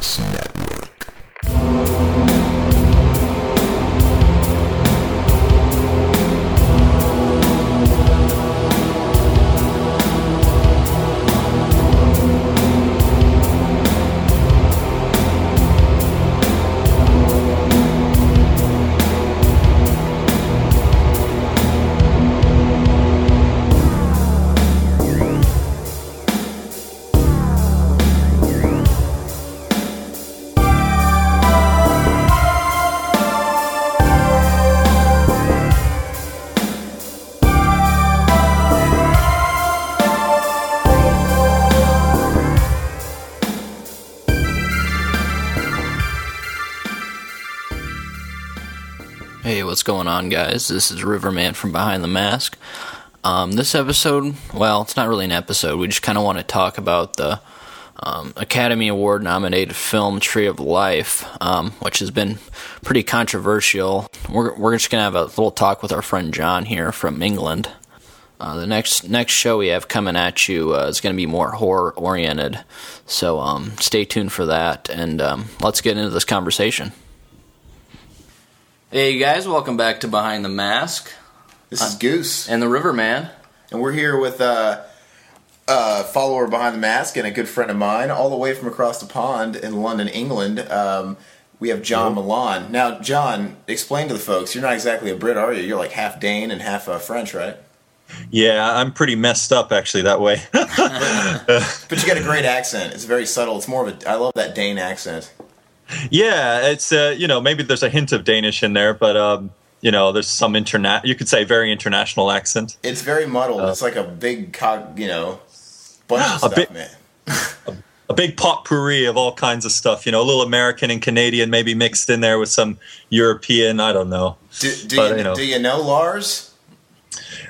House Network. On, guys? This is Riverman from Behind the Mask. Um, this episode, well, it's not really an episode. We just kind of want to talk about the um, Academy Award nominated film Tree of Life, um, which has been pretty controversial. We're, we're just going to have a little talk with our friend John here from England. Uh, the next next show we have coming at you uh, is going to be more horror oriented, so um, stay tuned for that. And um, let's get into this conversation. Hey guys, welcome back to Behind the Mask This is Goose, and the Riverman. and we're here with uh, a follower behind the mask and a good friend of mine, all the way from across the pond in London, England. Um, we have John Milan. Now, John, explain to the folks. You're not exactly a Brit, are you? You're like half Dane and half uh, French, right? Yeah, I'm pretty messed up actually that way. But you got a great accent. It's very subtle. It's more of a. I love that Dane accent. Yeah, it's uh, you know maybe there's a hint of Danish in there, but um, you know there's some internet. You could say very international accent. It's very muddled. it's like a big, cog, you know, bunch of A stuff, bit- man. A big potpourri of all kinds of stuff. You know, a little American and Canadian maybe mixed in there with some European. I don't know. Do, do, But, you, you know. do you know Lars?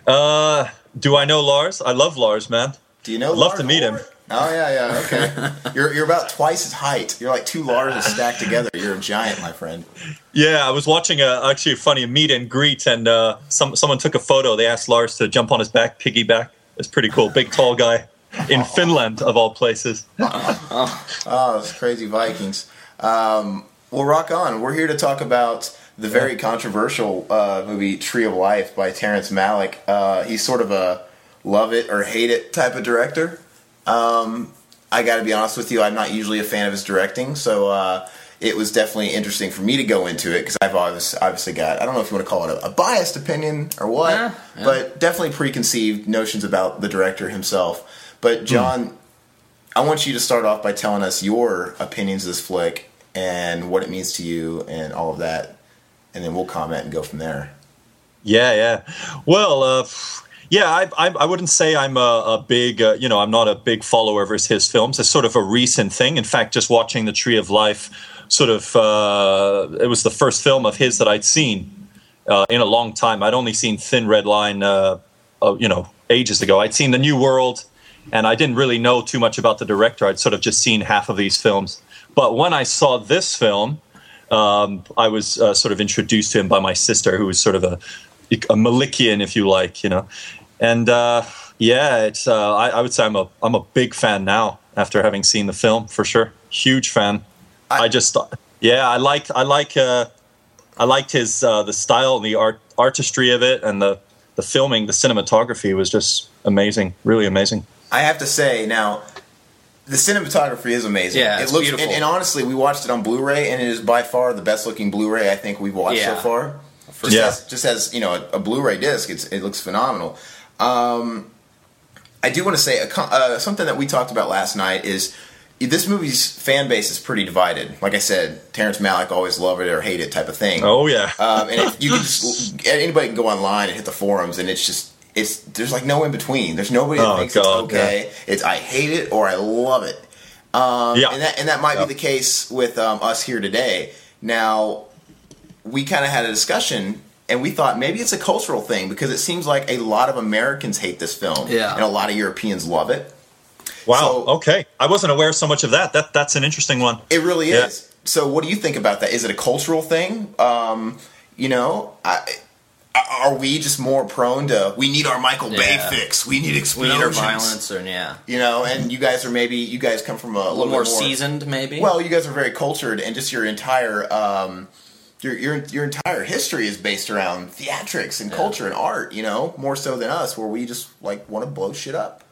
Uh, do I know Lars? I love Lars, man. Do you know? I'd love Lars to meet him. Oh yeah, yeah, okay. you're you're about twice his height. You're like two Larses stacked together. You're a giant, my friend. Yeah, I was watching a actually a funny meet and greet, and uh, some someone took a photo. They asked Lars to jump on his back, piggyback. It's pretty cool. Big tall guy in Finland of all places. Oh, those crazy Vikings. Um, well, rock on. We're here to talk about the very controversial uh, movie Tree of Life by Terrence Malick. Uh, he's sort of a love it or hate it type of director. Um, I got to be honest with you, I'm not usually a fan of his directing, so uh, it was definitely interesting for me to go into it because I've obviously, obviously got I don't know if you want to call it a, a biased opinion or what, Yeah, yeah. but definitely preconceived notions about the director himself. But John, I want you to start off by telling us your opinions of this flick and what it means to you and all of that, and then we'll comment and go from there. Yeah, yeah. Well, uh, yeah, I, I, I wouldn't say I'm a, a big, uh, you know, I'm not a big follower of his, films. It's sort of a recent thing. In fact, just watching The Tree of Life, sort of, uh, it was the first film of his that I'd seen uh, in a long time. I'd only seen Thin Red Line, uh, uh, you know, ages ago. I'd seen The New World, and I didn't really know too much about the director. I'd sort of just seen half of these films. But when I saw this film, um, I was uh, sort of introduced to him by my sister, who was sort of a, a Malickian, if you like, you know. And uh, yeah, it's uh, I, I would say I'm a I'm a big fan now after having seen the film for sure. Huge fan. I, I- just yeah, I like I like uh, I liked his uh, the style and the art artistry of it, and the the filming, the cinematography was just amazing, really amazing. I have to say now, the cinematography is amazing. Yeah, it looks beautiful. And, and honestly, we watched it on Blu-ray, and it is by far the best looking Blu-ray I think we've watched Yeah. so far. Just Yeah. as just as you know a, a Blu-ray disc, it's, it looks phenomenal. Um, I do want to say a, uh, something that we talked about last night is this movie's fan base is pretty divided. Like I said, Terrence Malick always love it or hate it type of thing. Oh yeah, Um, and if you can just anybody can go online and hit the forums, and it's just it's there's like no in between. There's nobody that Oh, thinks God, it's okay. It's I hate it or I love it. Um, Yeah. and that and that might Yeah. be the case with um, us here today. Now, we kind of had a discussion. And we thought maybe it's a cultural thing because it seems like a lot of Americans hate this film, Yeah. and a lot of Europeans love it. wow. so- okay, I wasn't aware of so much of that. That that's an interesting one. It really Yeah. is. So, what do you think about that? Is it a cultural thing? Um, you know, I, I, are we just more prone to we need our Michael Bay Yeah. fix? We need We need explosions. violence, or yeah, You know, and you guys are maybe you guys come from a, a little bit more seasoned, maybe. Well, you guys are very cultured, and just your entire um, your your your entire history is based around theatrics and culture and art. You know, more so than us, where we just like want to blow shit up.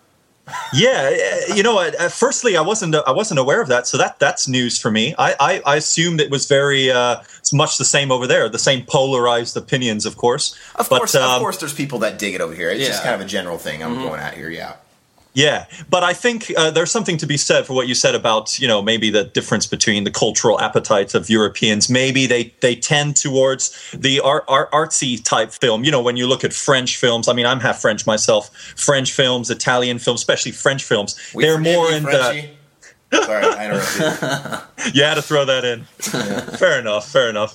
Yeah, uh, you know, uh, uh, firstly, I wasn't I wasn't aware of that, so that that's news for me. I I, I assumed it was very uh, it's much the same over there, the same polarized opinions, of course. Of But, course, of um, course, there's people that dig it over here. It's just kind of a general thing I'm going at here. Yeah. Yeah, but I think uh, there's something to be said for what you said about you know maybe the difference between the cultural appetites of Europeans. Maybe they they tend towards the art, art artsy type film. You know, when you look at French films. I mean, I'm half French myself. French films, Italian films, especially French films, We they're more in the. Sorry, I interrupted. You had to throw that in. fair enough. Fair enough.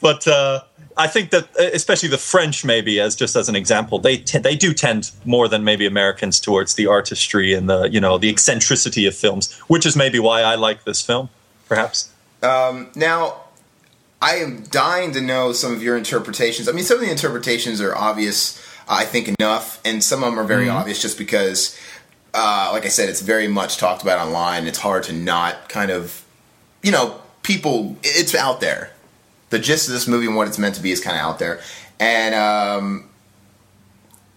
But uh, I think that uh, especially the French, maybe as just as an example, they t- they do tend more than maybe Americans towards the artistry and the you know the eccentricity of films, which is maybe why I like this film, perhaps. Now, I am dying to know some of your interpretations. I mean, some of the interpretations are obvious, I think, enough, and some of them are very obvious just because, uh, like I said, it's very much talked about online. It's hard to not kind of, you know, people, it's out there. The gist of this movie and what it's meant to be is kind of out there. And um,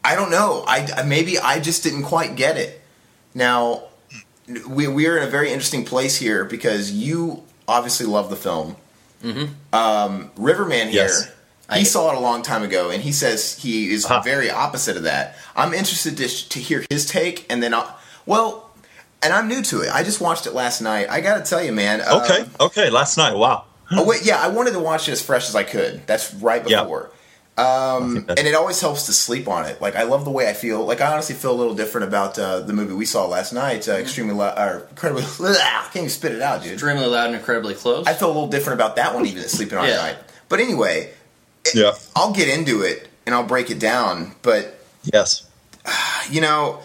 I don't know. I, maybe I just didn't quite get it. Now, we, we're in a very interesting place here because you obviously love the film. Um, Riverman here, Yes. he saw it a long time ago, and he says he is Uh-huh. very opposite of that. I'm interested to, to hear his take, and then I'll, well, and I'm new to it. I just watched it last night. I got to tell you, man. um, Okay, okay. Last night, wow. Oh wait, yeah, I wanted to watch it as fresh as I could. That's right Yeah. before. Um, and it always helps to sleep on it. Like I love the way I feel. Like I honestly feel a little different about uh, the movie we saw last night. Uh, extremely loud, or incredibly. I can't even spit it out, dude. extremely loud and incredibly close. I feel a little different about that one even sleeping on it Yeah. night. But anyway, Yeah. I'll get into it and I'll break it down. But Yes. you know,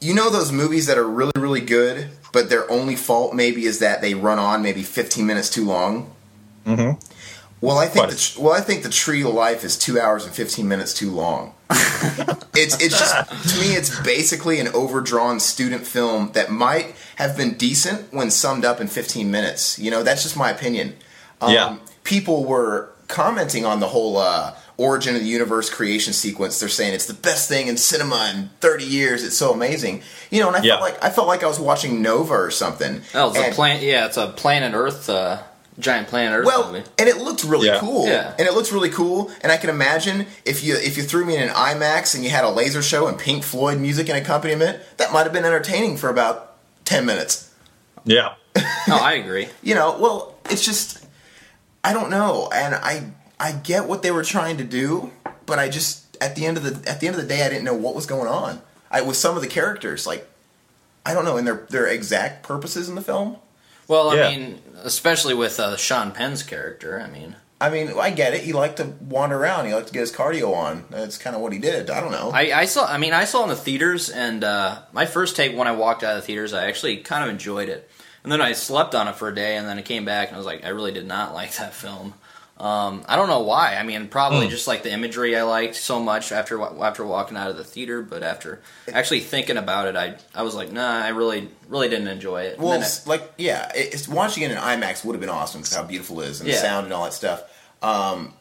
you know those movies that are really really good, but their only fault maybe is that they run on maybe 15 minutes too long. Mm-hmm. Well, I think the, well, I think the Tree of Life is two hours and 15 minutes too long. it's it's just to me, it's basically an overdrawn student film that might have been decent when summed up in 15 minutes. You know, that's just my opinion. Um, Yeah. People were commenting on the whole uh, origin of the universe creation sequence. They're saying it's the best thing in cinema in 30 years. It's so amazing. You know, and I Yeah. felt like I felt like I was watching Nova or something. oh, it's a And- planet. Yeah, it's a planet Earth, uh, giant planet Earth well, movie. and it looked really Yeah. cool. Yeah. And it looks really cool. And I can imagine if you if you threw me in an IMAX and you had a laser show and Pink Floyd music and accompaniment, that might have been entertaining for about ten minutes. Yeah. No, I agree. You know, well, it's just I don't know, and I I get what they were trying to do, but I just at the end of the at the end of the day, I didn't know what was going on. I with some of the characters, like I don't know, and their their exact purposes in the film. Well, I Yeah. mean, especially with uh, Sean Penn's character. I mean, I mean, I get it. He liked to wander around. He liked to get his cardio on. That's kind of what he did. I don't know. I, I saw. I mean, I saw in the theaters, and uh, my first take when I walked out of the theaters, I actually kind of enjoyed it. And then I slept on it for a day, and then I came back, and I was like, I really did not like that film. Um, I don't know why. I mean, probably Hmm. just like the imagery I liked so much after after walking out of the theater, but after actually thinking about it, I I was like, nah, I really really didn't enjoy it. Well, I- like, yeah, it's, watching it in IMAX would have been awesome because how beautiful it is and the sound and all that stuff. Um,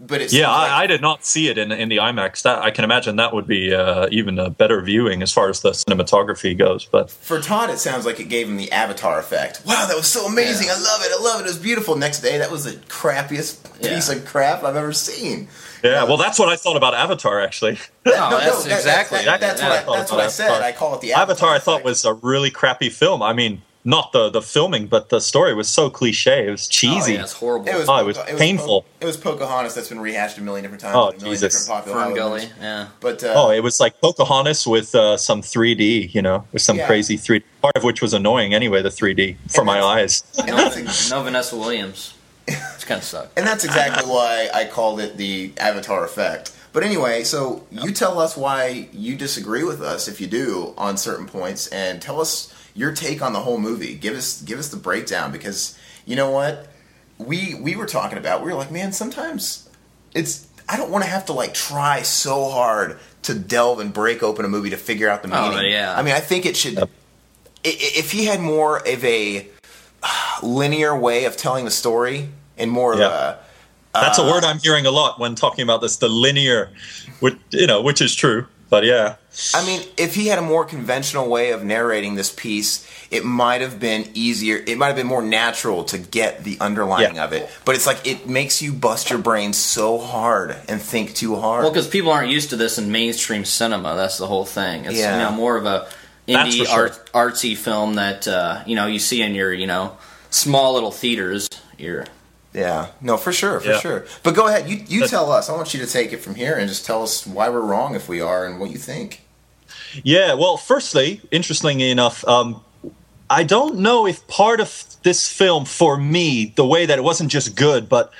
but it's Yeah, like, I, I did not see it in in the IMAX. That I can imagine that would be uh, even a better viewing as far as the cinematography goes. But for Todd, it sounds like it gave him the Avatar effect. Wow, that was so amazing! Yeah. I love it. I love it. It was beautiful. Next day, that was the crappiest Yeah. piece of crap I've ever seen. yeah, well, that's what I thought about Avatar actually. No, that's that- exactly- that- that's yeah, what. I, that's what I said. I call it the Avatar. I thought was a really crappy film. I mean, not the the filming, but the story was so cliche. It was oh, cheesy. yeah, it's horrible. It was, Oh, it was Poca- painful. Po- it was Pocahontas that's been rehashed a million different times. Oh, a million Jesus. different popular FernGully, yeah. But uh, Oh, it was like Pocahontas with uh, some 3D, you know, with some Yeah. crazy 3D. Part of which was annoying anyway, the 3D for my eyes. and No, no Vanessa Williams. It's kind of sucked. and that's exactly why I called it the Avatar effect. But anyway, so you tell us why you disagree with us if you do on certain points, and tell us your take on the whole movie. Give us give us the breakdown because you know what we we were talking about. We were like, man, sometimes it's I I don't want to have to like try so hard to delve and break open a movie to figure out the meaning. Oh, meaning. yeah. I mean, I think it should. i- i- If he had more of a uh, linear way of telling the story and more of a That's a word I'm hearing a lot when talking about this. The linear, which you know, which is true. But yeah, I mean, if he had a more conventional way of narrating this piece, it might have been easier. It might have been more natural to get the underlining Yeah. of it. But it's like it makes you bust your brain so hard and think too hard. Well, because people aren't used to this in mainstream cinema. That's the whole thing. It's Yeah. you know more of a indie sure. art, artsy film that uh, you know you see in your you know small little theaters. Your yeah, no, for sure, for Yeah. sure. But go ahead, you you tell us. I want you to take it from here and just tell us why we're wrong if we are and what you think. yeah. Well, firstly, interestingly enough, um, I don't know if part of this film, for me, the way that it wasn't just good, but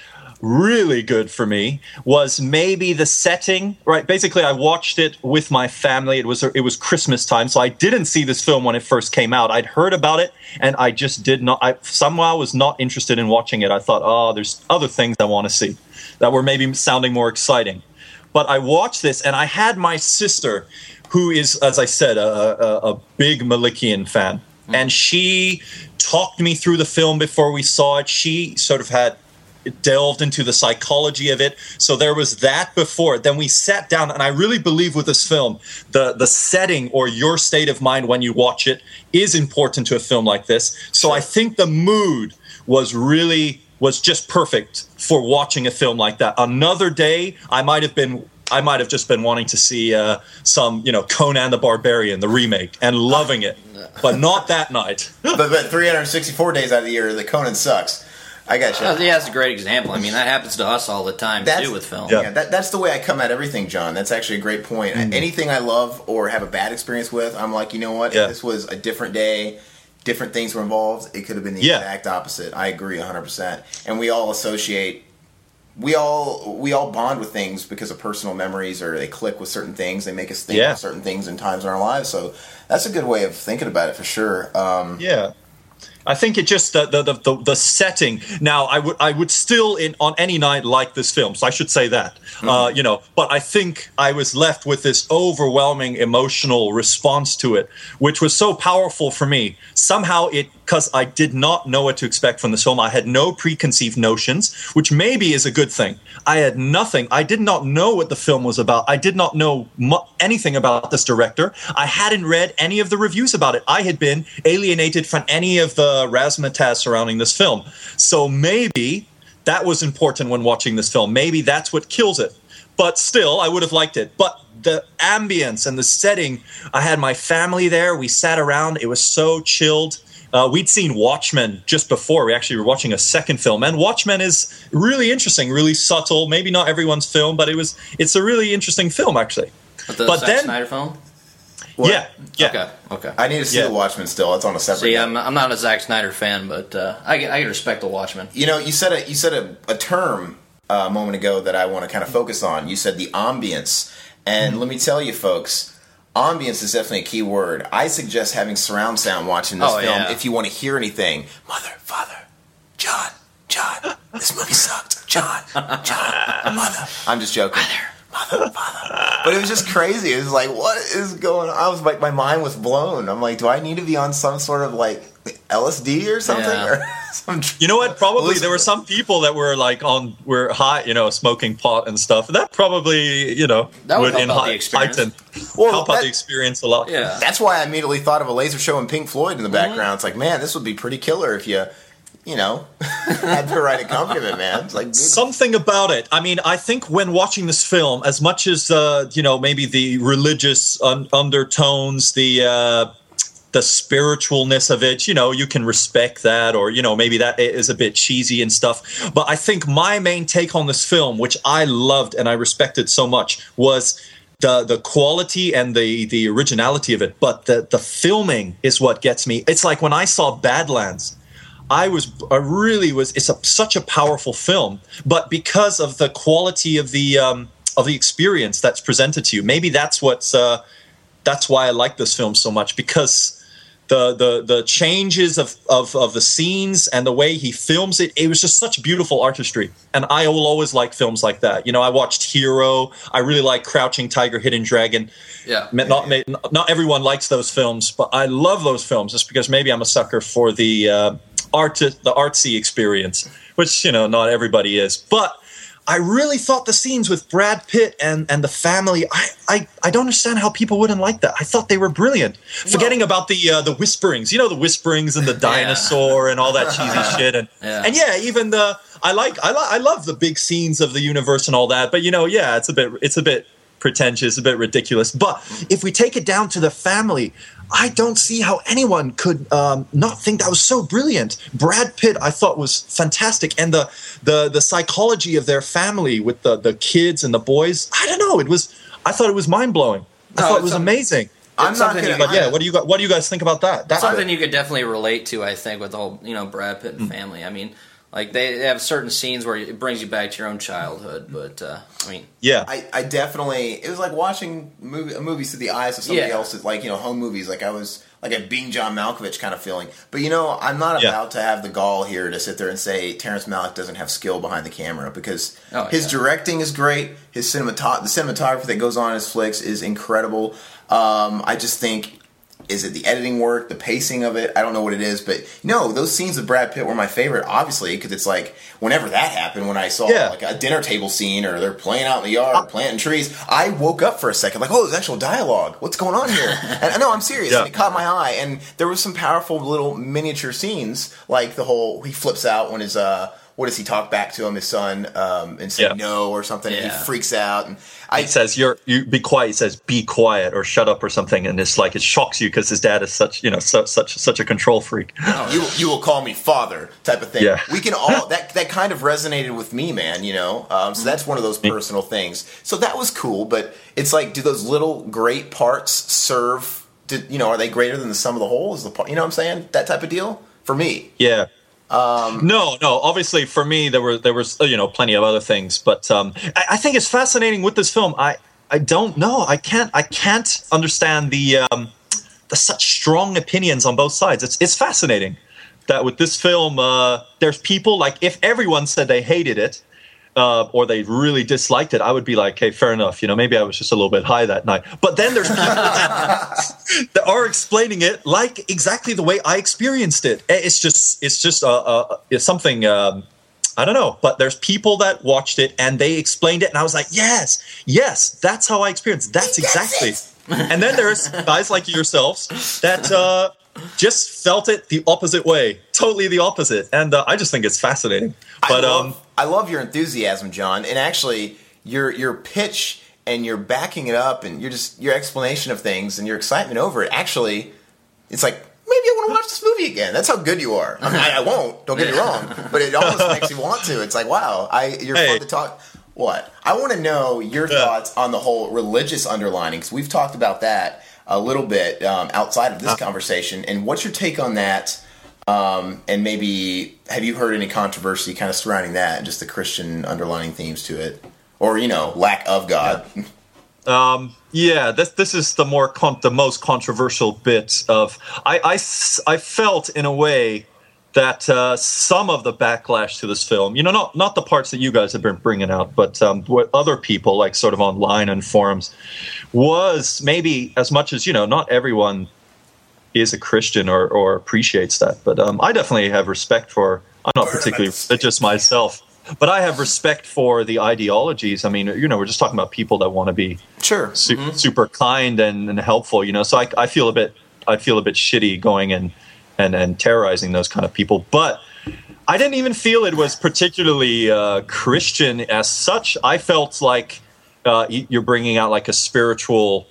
really good for me was maybe the setting right? Basically i watched it with my family. It was it was christmas time so i didn't see this film when it first came out. I'd heard about it and i just did not i somehow was not interested in watching it. I thought oh there's other things i want to see that were maybe sounding more exciting. But I watched this and I had my sister, who is, as I said, a, a, a big Malickian fan, mm. and she talked me through the film before we saw it. She sort of had delved into the psychology of it. So there was that before. Then we sat down, and I really believe with this film, the the setting or your state of mind when you watch it is important to a film like this. So I think the mood was really was just perfect for watching a film like that. Another day, I might have been. I might have just been wanting to see uh, some, you know, Conan the Barbarian, the remake, and loving it, but not that night. but, but 364 days out of the year, the Conan sucks. I got you. Uh, yeah, that's a great example. I mean, that happens to us all the time That's- too with film. Yeah. Yeah, that, that's the way I come at everything, John. That's actually a great point. Mm-hmm. Anything I love or have a bad experience with, I'm like, you know what? Yeah. If this was a different day, different things were involved, it could have been the Yeah. exact opposite. I agree 100%. And we all associate we all we all bond with things because of personal memories or they click with certain things they make us think Yeah. of certain things in times in our lives so that's a good way of thinking about it for sure um, Yeah. I think it just the the, the, the setting. Now, I would I would still in on any night like this film, so I should say that. Uh, you know, but I think I was left with this overwhelming emotional response to it, which was so powerful for me. Somehow, it because I did not know what to expect from this film. I had no preconceived notions, which maybe is a good thing. I had nothing. I did not know what the film was about. I did not know mu- anything about this director. I hadn't read any of the reviews about it. I had been alienated from any of the razzmatazz surrounding this film. So maybe that was important when watching this film. Maybe that's what kills it. But still, I would have liked it. But the ambience and the setting, I had my family there. We sat around. It was so chilled. Uh, we'd seen Watchmen just before. We actually were watching a second film, and Watchmen is really interesting, really subtle. Maybe not everyone's film, but it was. It's a really interesting film, actually. But the But Zack then- Snyder film. What? Yeah, yeah. Okay. Okay. i need to see Yeah. the watchmen still it's on a separate See. I'm, I'm not a Zack Snyder fan, but uh, I, can- I can respect the Watchmen. You know, you said a you said a, a term uh, a moment ago that I want to kind of focus on. You said the ambience, and let me tell you, folks, ambience is definitely a key word. I suggest having surround sound watching this Oh, film yeah. if you want to hear anything. Mother, father, John, John, this movie sucked. John, John, mother. I'm just joking. Mother, father. But it was just crazy. It was like, what is going on? I was like, my mind was blown. I'm like, do I need to be on some sort of like LSD or something? Yeah. Or some You know what? Probably there were some people that were like on were high, you know, smoking pot and stuff. That probably, you know, That would help out hi- the experience. heighten Well, help out the experience a lot. Yeah. That's why I immediately thought of a laser show and Pink Floyd in the Mm-hmm. background. It's like, man, this would be pretty killer if you, you know, had the right accompaniment, man. Like, dude, Something about it. I mean, I think when watching this film, as much as uh, you know, maybe the religious un- undertones, the uh, the spiritualness of it, you know, you can respect that, or you know, maybe that is a bit cheesy and stuff. But I think my main take on this film, which I loved and I respected so much, was the the quality and the the originality of it. But the the filming is what gets me. It's like when I saw Badlands. I was I really was. It's a, such a powerful film, but because of the quality of the um, of the experience that's presented to you, maybe that's what's uh, that's why I like this film so much because the the the changes of, of of the scenes and the way he films it it was just such beautiful artistry and i will always like films like that you know i watched hero i really like crouching tiger hidden dragon Yeah. not not everyone likes those films but i love those films just because maybe i'm a sucker for the uh, art the artsy experience which you know not everybody is but I really thought the scenes with Brad Pitt and, and the family. I, I, I don't understand how people wouldn't like that. I thought they were brilliant. Forgetting about the uh, the whisperings, you know, the whisperings and the dinosaur and all that cheesy shit, and Yeah. and yeah, even the I like I, li- I love the big scenes of the universe and all that. But you know, yeah, it's a bit it's a bit pretentious, a bit ridiculous. But if we take it down to the family, I don't see how anyone could um, not think that was so brilliant. Brad Pitt, I thought was fantastic, and the the the psychology of their family with the the kids and the boys. I don't know. It was I thought it was mind blowing. I No, thought it was a- amazing. I'm not gonna. you- But yeah, what do you what do you guys think about that? That's something you could definitely relate to, I think, with the whole, you know, Brad Pitt and family. I mean, like they they have certain scenes where it brings you back to your own childhood, but uh, I mean, yeah. I, I definitely it was like watching movie, movies through the eyes of somebody Yeah. else's like you know home movies like I was like a being John Malkovich kind of feeling but you know I'm not Yeah. about to have the gall here to sit there and say Terrence Malick doesn't have skill behind the camera because Oh, his yeah. directing is great his cinematog the cinematography that goes on in his flicks is incredible um, I just think is it the editing work, the pacing of it? I don't know what it is, but no, those scenes with Brad Pitt were my favorite, obviously, because it's like whenever that happened, when I saw Yeah. like a dinner table scene or they're playing out in the yard, planting trees, I woke up for a second, like, oh, there's actual dialogue. What's going on here? and no, I'm serious. Yeah. It caught my eye, and there was some powerful little miniature scenes, like the whole he flips out when his uh. What does he talk back to him, his son, um, and say Yeah. no or something? And he freaks out, and I It says you're you be quiet. It says be quiet or shut up or something, and it's like it shocks you because his dad is such you know su- such such a control freak. you you will call me father type of thing. Yeah. We can all that that kind of resonated with me, man. You know, um, so that's one of those personal things. So that was cool, but it's like, do those little great parts serve? To, you know, are they greater than the sum of the whole? Is the part? You know what I'm saying? That type of deal for me. Yeah. No, no. Obviously, for me, there were there was you know plenty of other things, but um, I, I think it's fascinating with this film. I I don't know. I can't I can't understand the um, the such strong opinions on both sides. It's it's fascinating that with this film, uh, there's people like if everyone said they hated it. Uh, or they really disliked it, I would be like, "Hey, fair enough. You know, maybe I was just a little bit high that night." But then there's people that, are explaining it like exactly the way I experienced it. Eh, It's just, it's just, uh, uh, it's something. Um, I don't know, but there's people that watched it and they explained it, and I was like, "Yes, yes, that's how I experienced. That's exactly." and then there's guys like yourselves that uh, just felt it the opposite way, totally the opposite, and uh, I just think it's fascinating. But I love, um, I love your enthusiasm, John, and actually your your pitch and your backing it up and your just your explanation of things and your excitement over it. Actually, it's like maybe I want to watch this movie again. That's how good you are. I, mean, I, I won't. Don't get me wrong, but it almost makes you want to. It's like wow, I you're Hey. fun to talk. What I want to know your Yeah. thoughts on the whole religious underlining because We've talked about that a little bit um, outside of this conversation, and what's your take on that? Um, and maybe have you heard any controversy kind of surrounding that and just the Christian underlining themes to it, or you know, lack of God? Yeah, this this is the more con- the most controversial bit of I, I I felt in a way that uh, some of the backlash to this film, you know, not not the parts that you guys have been bringing out, but um, what other people like sort of online and forums was maybe as much as you know, not everyone is a Christian or, or appreciates that, but um, I definitely have respect for. I'm not particularly religious myself, but I have respect for the ideologies. I mean, you know, we're just talking about people that want to be Sure. su- super kind and, and helpful you know so I, I feel a bit i feel a bit shitty going and and and terrorizing those kind of people but i didn't even feel it was particularly uh, christian as such i felt like uh, you're bringing out like a spiritual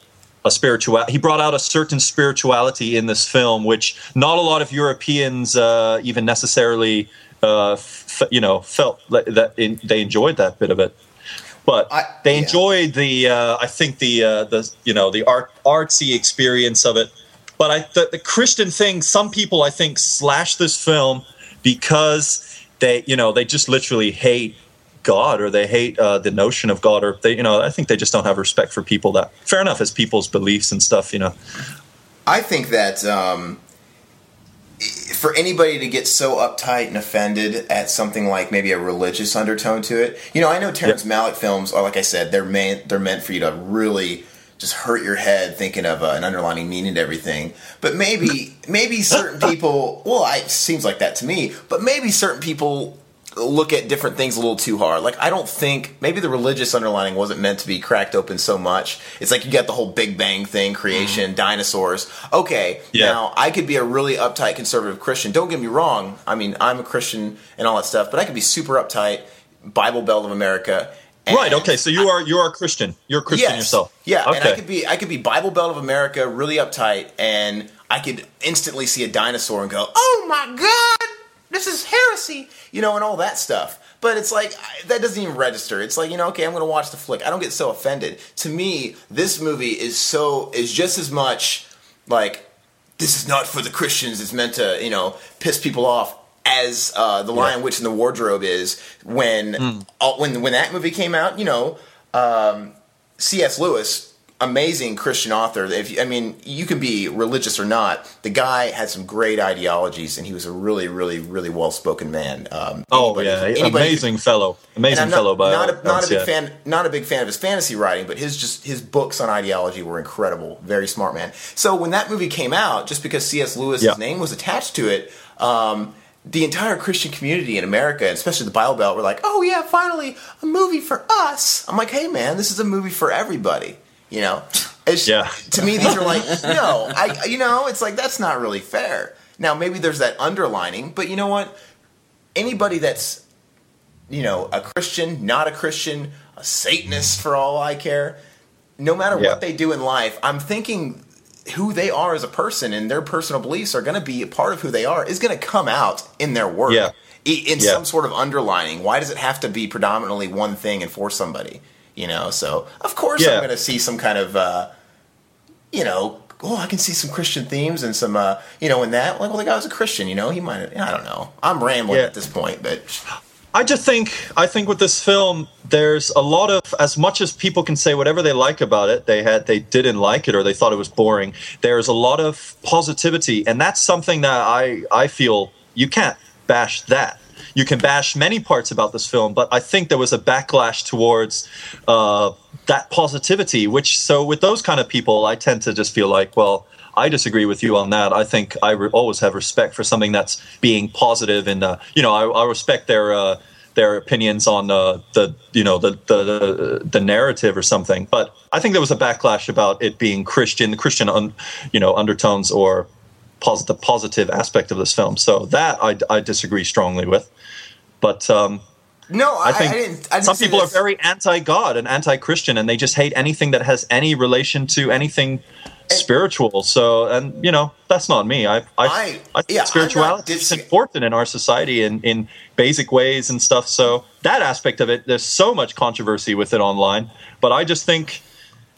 a spiritual he brought out a certain spirituality in this film which not a lot of europeans uh, even necessarily uh, f- you know felt that in, they enjoyed that bit of it but I- they yeah. enjoyed the uh, I think the uh, the you know the art artsy experience of it. But I the, the Christian thing, some people I think slash this film because they you know they just literally hate God or they hate uh, the notion of God or they you know I think they just don't have respect for people that fair enough as people's beliefs and stuff you know I think that um, for anybody to get so uptight and offended at something like maybe a religious undertone to it. You know, I know Terrence Yeah. Malick films are like I said, they're meant they're meant for you to really just hurt your head thinking of uh, an underlining meaning to everything. But maybe maybe certain people, well, I, it seems like that to me. But maybe certain people look at different things a little too hard. Like I don't think maybe the religious underlining wasn't meant to be cracked open so much. It's like you got the whole Big Bang thing, creation, dinosaurs. Okay, Yeah. now I could be a really uptight conservative Christian. Don't get me wrong. I mean, I'm a Christian and all that stuff, but I could be super uptight, Bible Belt of America. And- Right. Okay. So you are you are a Christian. You're a Christian Yes. yourself. Yeah, Okay. and I could be I could be Bible Belt of America, really uptight, and I could instantly see a dinosaur and go, "Oh my god, this is heresy," you know, and all that stuff. But it's like that doesn't even register. It's like you know, okay, I'm going to watch the flick. I don't get so offended. To me, this movie is so is just as much like this is not for the Christians. It's meant to you know piss people off. As uh, the Lion, Witch, and the Wardrobe is when Hmm. all, when when that movie came out, you know, um, C.S. Lewis, amazing Christian author. If you, I mean, you can be religious or not. The guy had some great ideologies, and he was a really, really, really well-spoken man. Um, oh anybody- yeah, anybody- amazing fellow, amazing not, fellow. By not a, not a big yeah. fan, not a big fan of his fantasy writing, but his just his books on ideology were incredible. Very smart man. So when that movie came out, just because C.S. Lewis's Yeah. name was attached to it, um, the entire Christian community in America, and especially the Bible Belt, were like, "Oh yeah, finally a movie for us." I'm like, "Hey man, this is a movie for everybody." You know, it's, Yeah. to me these are like, no, I you know, it's like that's not really fair. Now maybe there's that underlining, but you know what? Anybody that's you know, a Christian, not a Christian, a Satanist for all I care. No matter Yeah. what they do in life, I'm thinking who they are as a person and their personal beliefs are going to be a part of who they are is going to come out in their work. Yeah. In Yeah. some sort of underlining. Why does it have to be predominantly one thing and for somebody? You know, so of course Yeah. I'm going to see some kind of, uh, you know, oh, I can see some Christian themes and some, uh, you know, in that. Like, well, the guy was a Christian, you know, he might, I don't know. I'm rambling at this point, but I just think I think with this film, there's a lot of as much as people can say whatever they like about it, they had they didn't like it or they thought it was boring. There's a lot of positivity, and that's something that I I feel you can't bash that. You can bash many parts about this film, but I think there was a backlash towards uh, that positivity. Which so with those kind of people, I tend to just feel like, well, I disagree with you on that. I think I re- always have respect for something that's being positive, and uh, you know, I, I respect their uh, their opinions on uh, the you know the, the the narrative or something. But I think there was a backlash about it being Christian, the Christian, un, you know, undertones or pos- the positive aspect of this film. So that I, I disagree strongly with. But um, no, I, I think I didn't. I didn't some people are very anti-God and anti-Christian, and they just hate anything that has any relation to anything spiritual. So, and you know, that's not me. I, I, I- I think yeah, spirituality is important in our society in in basic ways and stuff. So that aspect of it, there's so much controversy with it online. But I just think.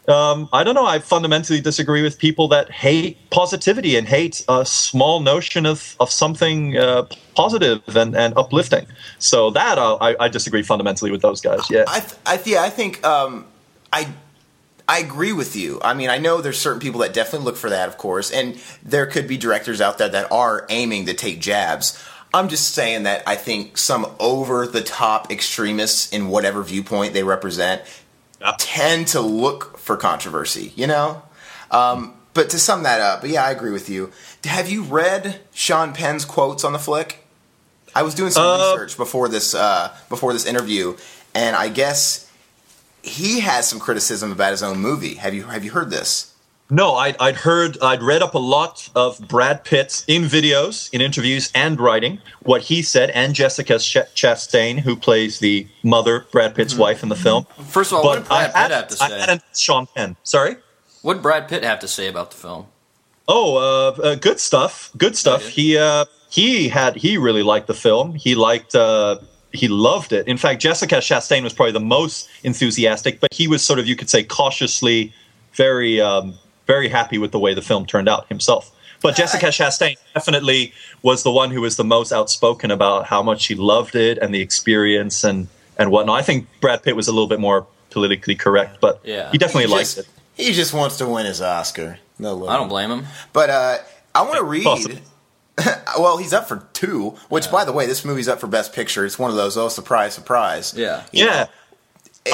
Um, I don't know. I fundamentally disagree with people that hate positivity and hate a small notion of, of something uh, positive and, and uplifting. So that uh, I, I disagree fundamentally with those guys. Yeah. I, th- I, th- yeah, I think um, I, I agree with you. I mean, I know there's certain people that definitely look for that, of course, and there could be directors out there that are aiming to take jabs. I'm just saying that I think some over the top extremists in whatever viewpoint they represent Yeah. tend to look for controversy, you know? Um, but to sum that up, but yeah, I agree with you. Have you read Sean Penn's quotes on the flick? I was doing some Uh, research before this uh, before this interview, and I guess he has some criticism about his own movie. Have you have you heard this? No, I'd, I'd heard, I'd read up a lot of Brad Pitt in videos, in interviews, and writing, what he said, and Jessica Ch- Chastain, who plays the mother, Brad Pitt's wife in the film. First of all, what did Brad Pitt have to I say? hadn't Sean Penn. Sorry? What did Brad Pitt have to say about the film? Oh, uh, uh, good stuff. Good stuff. Okay. He uh, he had he really liked the film. He liked uh, he loved it. In fact, Jessica Chastain was probably the most enthusiastic, but he was sort of you could say cautiously very um, very happy with the way the film turned out himself. But Jessica Chastain definitely was the one who was the most outspoken about how much she loved it and the experience and and whatnot. I think Brad Pitt was a little bit more politically correct, but Yeah. he definitely he liked just, it. He just wants to win his Oscar. No, I don't blame him. But uh, I want to read. Possible. well, he's up for two. Which, by the way, this movie's up for Best Picture. It's one of those. Oh, surprise, surprise. Yeah. You know, yeah.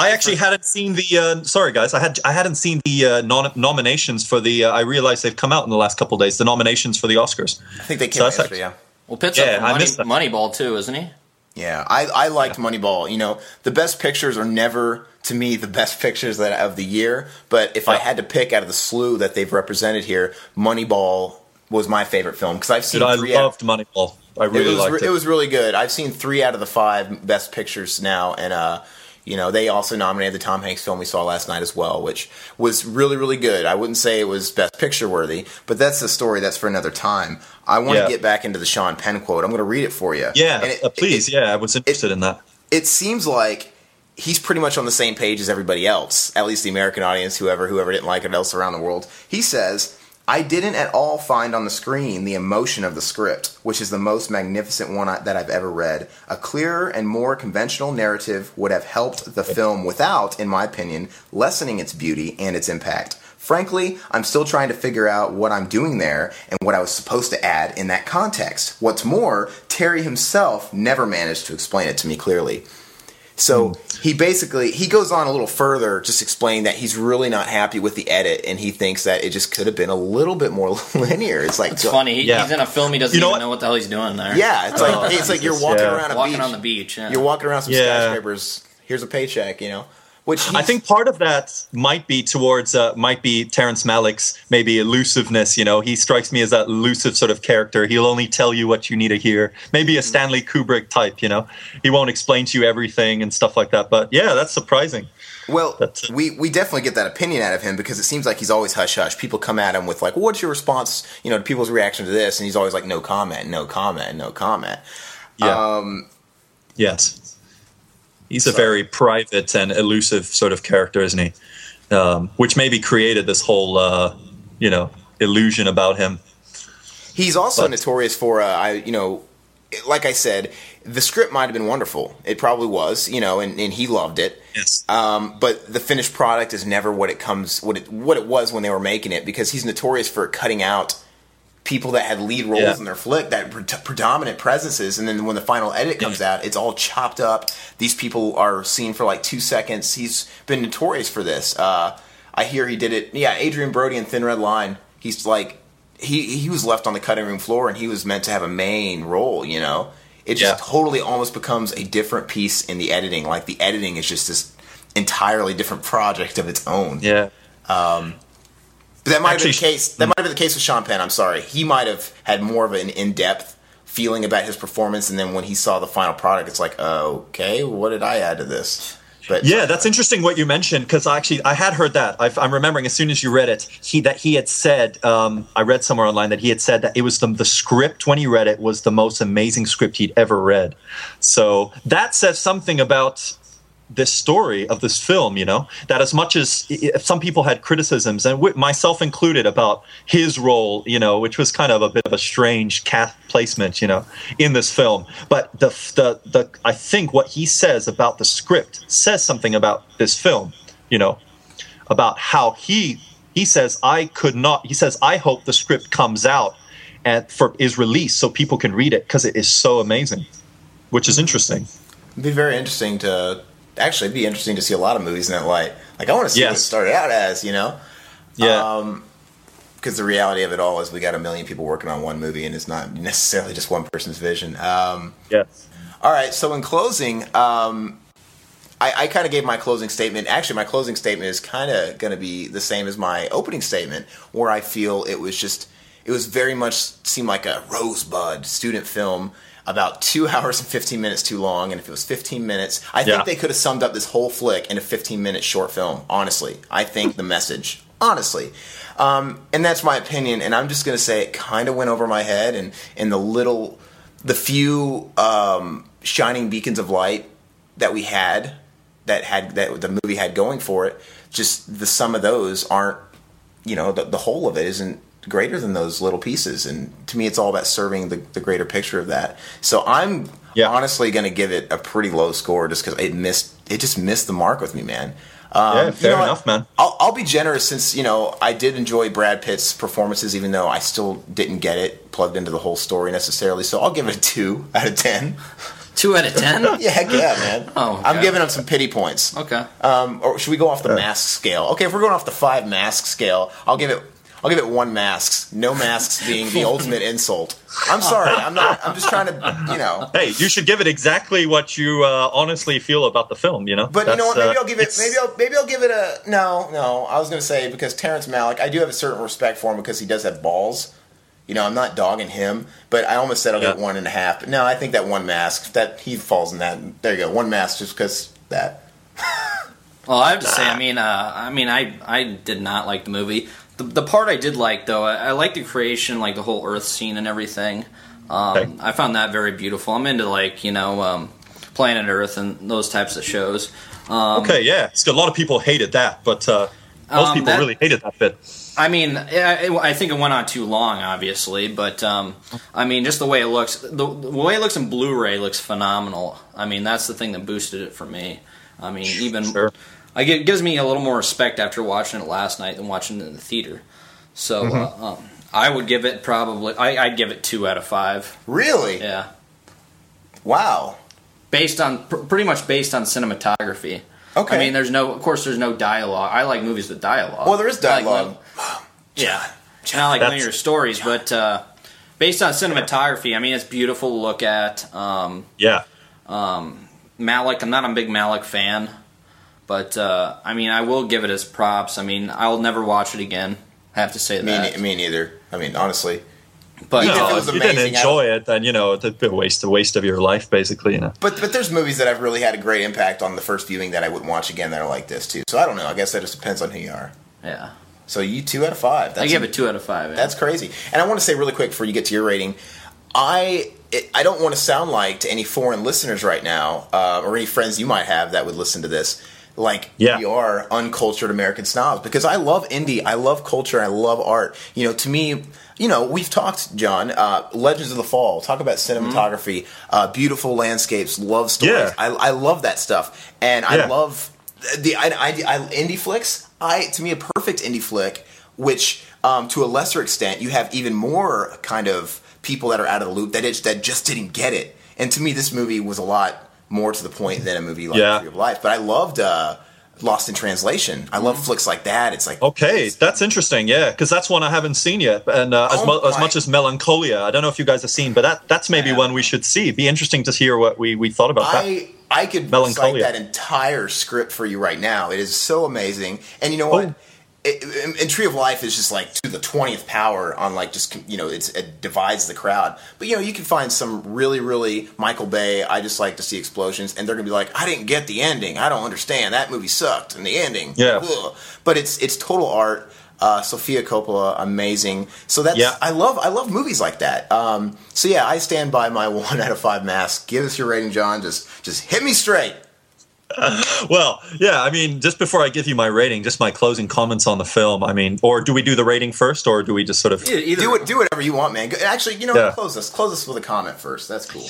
I actually hadn't seen the. Uh, sorry, guys. I had I hadn't seen the uh, non- nominations for the. Uh, I realized they've come out in the last couple of days. The nominations for the Oscars. I think they came So out yesterday. actually- Yeah. Well, Pitt's Yeah, up for I Money, missed. Moneyball too, isn't he? Yeah, I, I liked Moneyball. You know, the best pictures are never to me the best pictures that of the year. But if I had to pick out of the slew that they've represented here, Moneyball was my favorite film because I've seen Dude, I three. out- loved Moneyball. I really it was liked it. it was really good. I've seen three out of the five best pictures now, and uh, you know they also nominated the Tom Hanks film we saw last night as well, which was really really good. I wouldn't say it was best picture worthy, but that's a story that's for another time. I want to Yeah. get back into the Sean Penn quote. I'm going to read it for you. yeah, it- uh, please. it- yeah, I was interested in that. it seems like he's pretty much on the same page as everybody else, at least the American audience, whoever whoever didn't like it else around the world. He says, "I didn't at all find on the screen the emotion of the script, which is the most magnificent one I, that I've ever read. A clearer and more conventional narrative would have helped the film without, in my opinion, lessening its beauty and its impact." Frankly, I'm still trying to figure out what I'm doing there and what I was supposed to add in that context. What's more, Terry himself never managed to explain it to me clearly. So hmm. he basically he goes on a little further, just explaining that he's really not happy with the edit, and he thinks that it just could have been a little bit more linear. It's like It's funny. He, Yeah. He's in a film. He doesn't You know even what? know what the hell he's doing there. Yeah, it's like oh. it's like you're walking Yeah. around a walking beach. on the beach. Yeah. You're walking around some Yeah. skyscrapers. Here's a paycheck, you know. Which I think part of that might be towards uh, might be Terrence Malick's maybe elusiveness. You know, he strikes me as that elusive sort of character. He'll only tell you what you need to hear. Maybe a Stanley Kubrick type. You know, he won't explain to you everything and stuff like that. But yeah, that's surprising. Well, That's- we, we definitely get that opinion out of him because it seems like he's always hush hush. People come at him with like, "What's your response?" You know, to people's reaction to this, and he's always like, "No comment, no comment, no comment." Yeah. Um, Yes. He's a very private and elusive sort of character, isn't he? Um, which maybe created this whole, uh, you know, illusion about him. He's also But- notorious for, uh, I you know, like I said, the script might have been wonderful. It probably was, you know, and, and he loved it. Yes. Um, but the finished product is never what it comes, what it what it was when they were making it, because he's notorious for cutting out people that had lead roles Yeah. in their flick, that pre- predominant presences, and then when the final edit comes out, it's all chopped up. These people are seen for like two seconds. He's been notorious for this. Uh, I hear he did it. Yeah, Adrien Brody in Thin Red Line. He's like he he was left on the cutting room floor, and he was meant to have a main role. You know, it just Yeah. totally almost becomes a different piece in the editing. Like the editing is just this entirely different project of its own. Yeah. But that might have been the case. That might have been the case with Sean Penn. I'm sorry. He might have had more of an in-depth feeling about his performance, and then when he saw the final product, it's like, okay, what did I add to this? But Yeah, that's interesting what you mentioned because actually I had heard that. I've, I'm remembering as soon as you read it, he that he had said. Um, I read somewhere online that he had said that it was the the script when he read it was the most amazing script he'd ever read. So that says something about this story of this film. You know that as much as some people had criticisms and myself included about his role, you know, which was kind of a bit of a strange cast placement, you know, in this film. But the the the I think what he says about the script says something about this film, you know, about how he he says I could not. He says I hope the script comes out and for is released so people can read it because it is so amazing, which is interesting. it'd be very interesting to actually it'd be interesting to see a lot of movies in that light. Like I want to see what it started out as, you know. Yeah. Um, because the reality of it all is we got a million people working on one movie, and it's not necessarily just one person's vision. Um, yes. All right. So in closing, um, I, I kind of gave my closing statement. Actually, my closing statement is kind of going to be the same as my opening statement, where I feel it was just it was very much seemed like a rosebud student film about two hours and 15 minutes too long and if it was 15 minutes i think Yeah. they could have summed up this whole flick in a 15 minute short film honestly i think the message honestly um, and that's my opinion and i'm just going to say it kind of went over my head and and the little the few um, shining beacons of light that we had that had that the movie had going for it just the sum of those aren't you know the, the whole of it isn't greater than those little pieces and to me it's all about serving the, the greater picture of that so i'm Yeah. honestly going to give it a pretty low score just because it missed it just missed the mark with me man um, Yeah, you fair know enough, man. I'll, I'll be generous since you know I did enjoy Brad Pitt's performances, even though I still didn't get it plugged into the whole story necessarily. So I'll give it a two out of ten. Two out of ten. Yeah, heck yeah, man. Oh, I'm giving him some pity points. Okay. Um, or should we go off the mask scale? Okay, if we're going off the five mask scale, I'll give it. I'll give it one masks. No masks being the ultimate insult. I'm sorry. I'm not. I'm just trying to. You know. Hey, you should give it exactly what you uh, honestly feel about the film. You know, But you know what? Maybe uh, I'll give it. it's- Maybe I'll. Maybe I'll give it a. No, no. I was going to say because Terrence Malick, I do have a certain respect for him because he does have balls. You know, I'm not dogging him, but I almost said I'll give it Yeah. one and a half. But no, I think that one mask that he falls in that. There you go, one mask just because that. Well, I have to say, I mean, uh, I mean, I I did not like the movie. The, the part I did like, though, I, I like the creation, like the whole Earth scene and everything. Um, Okay. I found that very beautiful. I'm into like you know, um, Planet Earth and those types of shows. Um, Okay, yeah. A lot of people hated that, but uh, most Um, people that- really hated that bit. I mean, I, I think it went on too long, obviously, but um, I mean, just the way it looks, the, the way it looks in Blu-ray looks phenomenal. I mean, that's the thing that boosted it for me. I mean, even Sure. I get, it gives me a little more respect after watching it last night than watching it in the theater. So Mm-hmm. uh, um, I would give it probably, I, I'd give it two out of five. Really? Yeah, Wow. based on pr- pretty much based on cinematography. Okay. I mean, there's no, of course, there's no dialogue. I like movies with dialogue. Well, there is like dialogue. yeah, not like That's- linear stories, but uh, based on cinematography, I mean, it's beautiful to look at. Um, Yeah. Um, Malick, I'm not a big Malick fan, but uh, I mean, I will give it as props. I mean, I'll never watch it again. I have to say Me, that. ne- me neither. I mean, honestly. but Even if No, it was if you didn't enjoy it, then you know it's a bit waste, a waste of your life, basically. You know. But but there's movies that have really had a great impact on the first viewing that I wouldn't watch again that are like this too. So I don't know. I guess that just depends on who you are. yeah, So you two out of five. That's I give it two out of five. yeah. That's crazy. And I want to say really quick before you get to your rating, I it, I don't want to sound like to any foreign listeners right now, uh, or any friends you might have that would listen to this, like Yeah. we are uncultured American snobs because I love indie, I love culture, I love art. You know, to me. You know, we've talked, John. Uh, Legends of the Fall. Talk about cinematography, uh, beautiful landscapes, love stories. Yeah. I, I love that stuff, and I love the I, I, I, indie flicks. I to me a perfect indie flick, which um, to a lesser extent you have even more kind of people that are out of the loop that it, that just didn't get it. And to me, this movie was a lot more to the point than a movie like Yeah. Tree of Life. But I loved uh, Lost in Translation. I love flicks like that. It's like Okay, that's interesting. Yeah, because that's one I haven't seen yet, and uh, as, Oh mu- as much as Melancholia, I don't know if you guys have seen, but that that's maybe Yeah. one we should see. Be interesting to hear what we, we thought about that. I I could recite Melancholia. that entire script for you right now. It is so amazing. And you know what? Oh. It, and, Tree of Life is just like to the twentieth power on like just you know it's, it divides the crowd. But you know you can find some really really Michael Bay. I just like to see explosions, and they're gonna be like, I didn't get the ending. I don't understand. That movie sucked, and the ending. Yeah. ugh." But it's it's total art. Uh, Sofia Coppola, amazing. So that's Yeah. I love I love movies like that. Um, so yeah, I stand by my one out of five mask. Give us your rating, John. Just just hit me straight. Well, yeah, I mean, just before I give you my rating, just my closing comments on the film. I mean, or do we do the rating first, or do we just sort of? Either Do it. Do whatever you want, man. Actually, you know, Yeah. close this. Close this with a comment first. That's cool.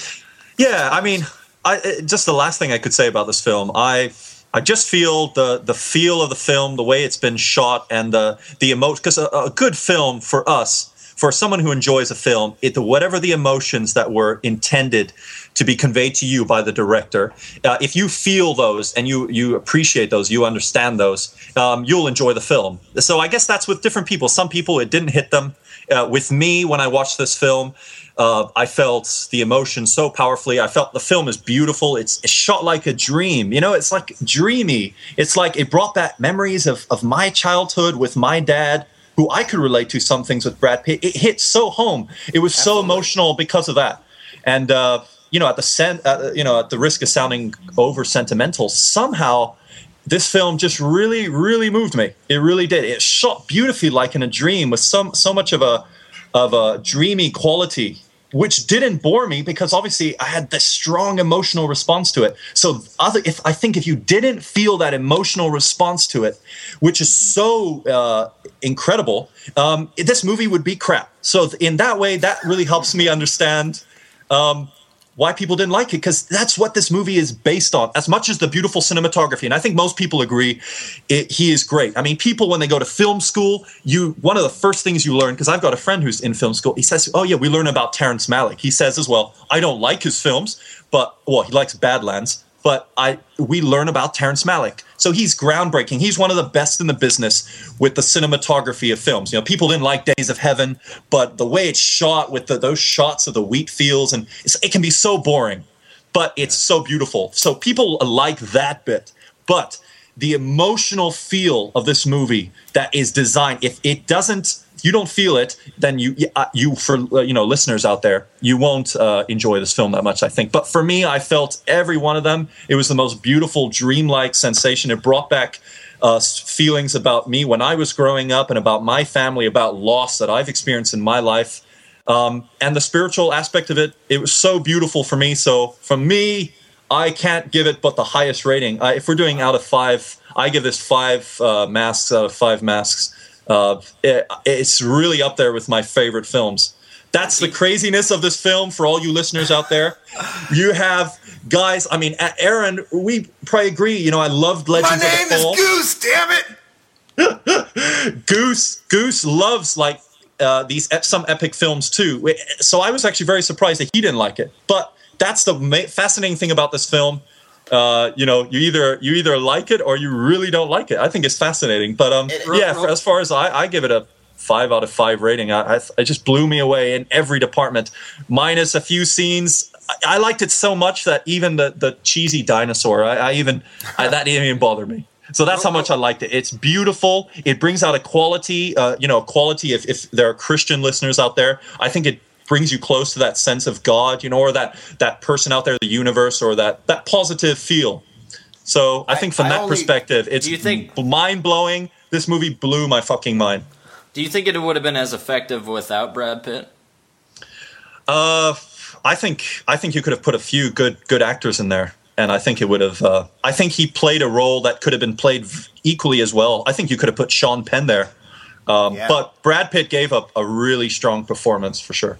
Yeah, I mean, I uh, just the last thing I could say about this film. I I just feel the the feel of the film, the way it's been shot, and the the emotion. Because a, a good film for us, for someone who enjoys a film, it whatever the emotions that were intended to be conveyed to you by the director, uh, if you feel those and you you appreciate those, you understand those, um, you'll enjoy the film. So I guess that's with different people. Some people it didn't hit them. Uh, with me, when I watched this film, uh, I felt the emotion so powerfully. I felt the film is beautiful. It's, it's shot like a dream. You know, it's like dreamy. It's like it brought back memories of, of my childhood with my dad, who I could relate to some things with Brad Pitt. It hit so home. It was so emotional because of that. And uh, you know, at the sen- uh, you know, at the risk of sounding over sentimental, somehow this film just really, really moved me. It really did. It shot beautifully, like in a dream, with some so much of a of a dreamy quality, which didn't bore me because obviously I had this strong emotional response to it. So, other if I think if you didn't feel that emotional response to it, which is so uh, incredible, um, this movie would be crap. So, in that way, that really helps me understand um, why people didn't like it because that's what this movie is based on. As much as the beautiful cinematography, and I think most people agree, it, he is great. I mean, people when they go to film school, you one of the first things you learn because I've got a friend who's in film school. He says, "Oh yeah, we learn about Terrence Malick." He says as well, "I don't like his films, but well, he likes Badlands." But I we learn about Terrence Malick. So he's groundbreaking. He's one of the best in the business with the cinematography of films. You know, people didn't like Days of Heaven, but the way it's shot with the, those shots of the wheat fields and it can be so boring, but it's so beautiful. So people like that bit. But the emotional feel of this movie that is designed, if it doesn't you don't feel it, then you uh, you for uh, you know listeners out there, you won't uh, enjoy this film that much. I think, but for me, I felt every one of them. It was the most beautiful, dreamlike sensation. It brought back uh, feelings about me when I was growing up and about my family, about loss that I've experienced in my life, um, and the spiritual aspect of it. It was so beautiful for me. So for me, I can't give it but the highest rating. if we're doing out of five, I give this five uh, masks out of five masks. Uh, it, it's really up there with my favorite films. That's the craziness of this film for all you listeners out there. You have guys. I mean, Aaron, we probably agree. You know, I loved Legends My name of the Fall. is Goose. Damn it. Goose. Goose loves like uh, these some epic films too. So I was actually very surprised that he didn't like it. But that's the fascinating thing about this film uh, you know, you either you either like it or you really don't like it. I think it's fascinating. But um, it, yeah, for, as far as I, I give it a five out of five rating. I, I, it just blew me away in every department, minus a few scenes. I, I liked it so much that even the the cheesy dinosaur, I, I even that didn't even bother me. So that's how much I liked it. It's beautiful. It brings out a quality, uh, you know, quality. If, if there are Christian listeners out there, I think it brings you close to that sense of God, you know, or that that person out there, the universe, or that that positive feel. So I, I think from I that only, perspective, it's you think, mind blowing. This movie blew my fucking mind. Do you think it would have been as effective without Brad Pitt? Uh, I think I think you could have put a few good good actors in there, and I think it would have. Uh, I think he played a role that could have been played equally as well. I think you could have put Sean Penn there, um, yeah. but Brad Pitt gave up a really strong performance for sure.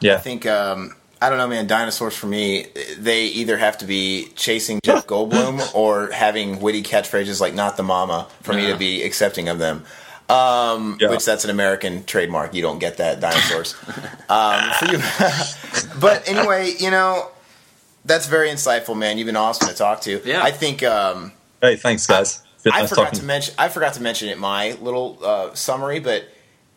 Yeah. I think um, I don't know, man. Dinosaurs for me, they either have to be chasing Jeff Goldblum or having witty catchphrases like "Not the Mama" for yeah. me to be accepting of them. Um, yeah. Which that's an American trademark. You don't get that dinosaurs. um, but anyway, you know that's very insightful, man. You've been awesome to talk to. Yeah. I think. Um, hey, thanks, guys. I, I forgot talking. to mention. I forgot to mention it my little uh, summary, but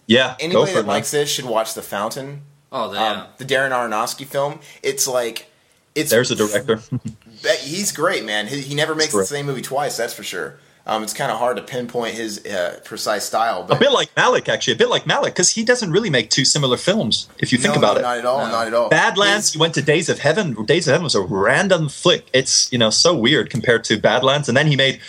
yeah, anybody that likes this should watch The Fountain. Oh, yeah. Um, the Darren Aronofsky film. It's like it's there's a director. he's great, man. He, he never makes the same movie twice. That's for sure. Um, it's kind of hard to pinpoint his uh, precise style. But a bit like Malick, actually, a bit like Malick, because he doesn't really make two similar films. If you think no, about no, it, not at all, no. not at all. Badlands, he went to Days of Heaven. Days of Heaven was a random flick. It's you know so weird compared to Badlands, and then he made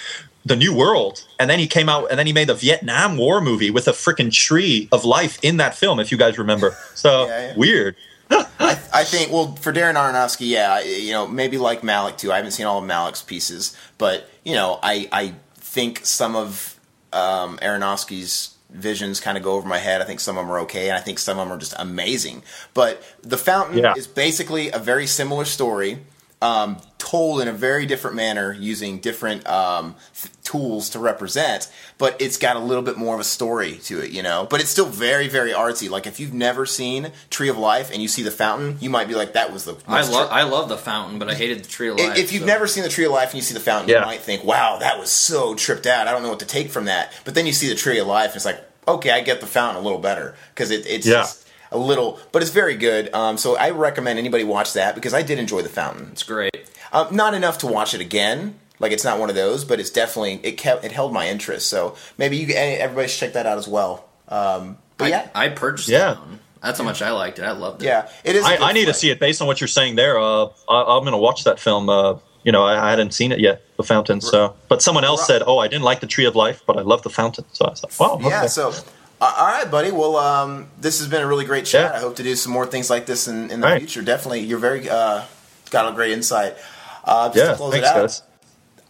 the New World, and then he came out and then he made the Vietnam War movie with a freaking tree of life in that film, if you guys remember. So yeah, yeah. weird. I, I, think well for Darren Aronofsky, yeah, you know maybe like Malick too. I haven't seen all of Malick's pieces, but you know I I think some of um, Aronofsky's visions kind of go over my head. I think some of them are okay, and I think some of them are just amazing. But The Fountain yeah. is basically a very similar story um, told in a very different manner using different um, th- tools to represent, but it's got a little bit more of a story to it, you know. But it's still very, very artsy. Like if you've never seen Tree of Life and you see the fountain, you might be like, "That was the." I love, I love the fountain, but I hated the Tree of Life. If you've so. never seen the Tree of Life and you see the fountain, yeah. you might think, "Wow, that was so tripped out. I don't know what to take from that." But then you see the Tree of Life, and it's like, okay, I get the fountain a little better because it, it's yeah. just a little, but it's very good. Um, so I recommend anybody watch that because I did enjoy the fountain. It's great. Um, not enough to watch it again. Like it's not one of those, but it's definitely it kept it held my interest. So maybe you everybody should check that out as well. Um, but I, yeah, I purchased yeah. it. That's how much I liked it. I loved it. Yeah, it is. I, I need to see it based on what you're saying there. Uh, I, am going to watch that film. Uh, you know, I, I, hadn't seen it yet, The Fountain. So, but someone else said, "Oh, I didn't like the Tree of Life, but I love The Fountain." So I was like, "Wow." Okay. Yeah. So, all right, buddy. Well, um, this has been a really great chat. Yeah. I hope to do some more things like this in, in the right. future. Definitely, you're very uh, got a great insight. Uh, yeah, thanks, out, guys.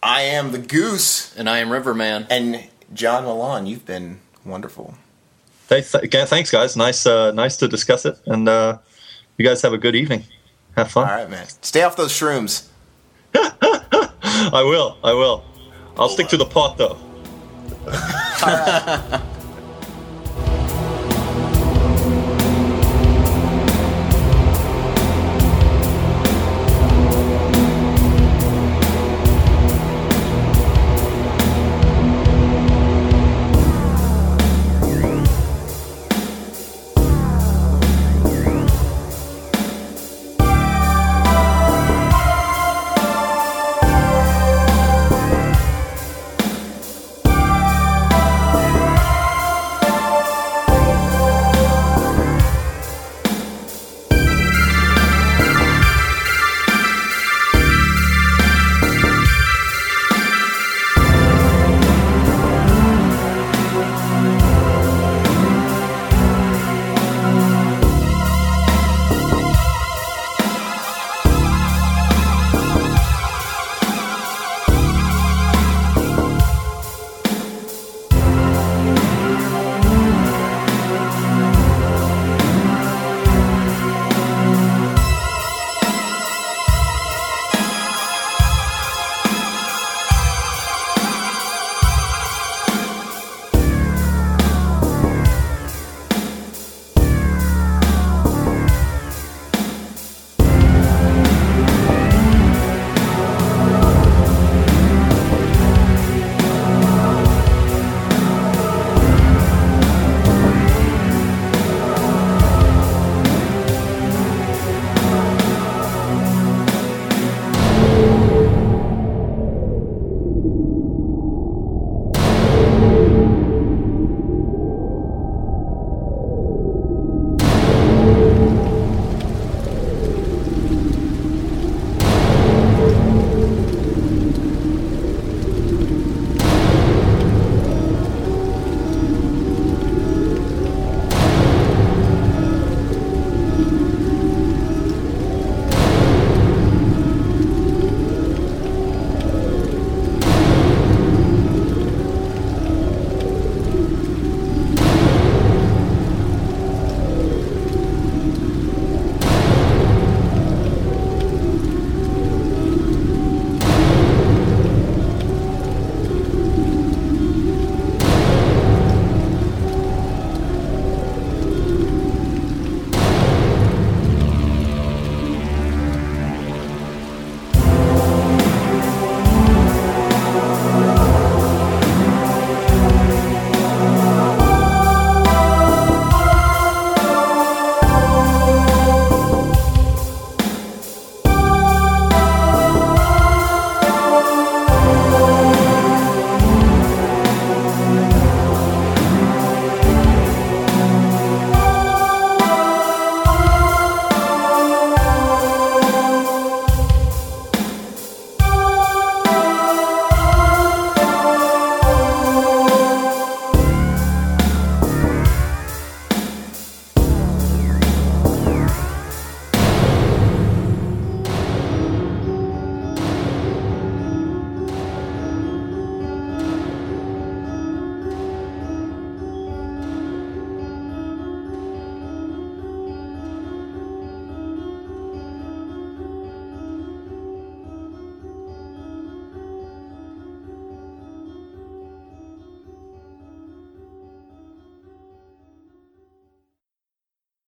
I am the Goose, and I am Riverman, and John Milan. You've been wonderful. Hey, th- thanks, guys. Nice, uh, nice to discuss it, and uh, you guys have a good evening. Have fun. All right, man. Stay off those shrooms. I will. I will. I'll stick to the pot though. All right.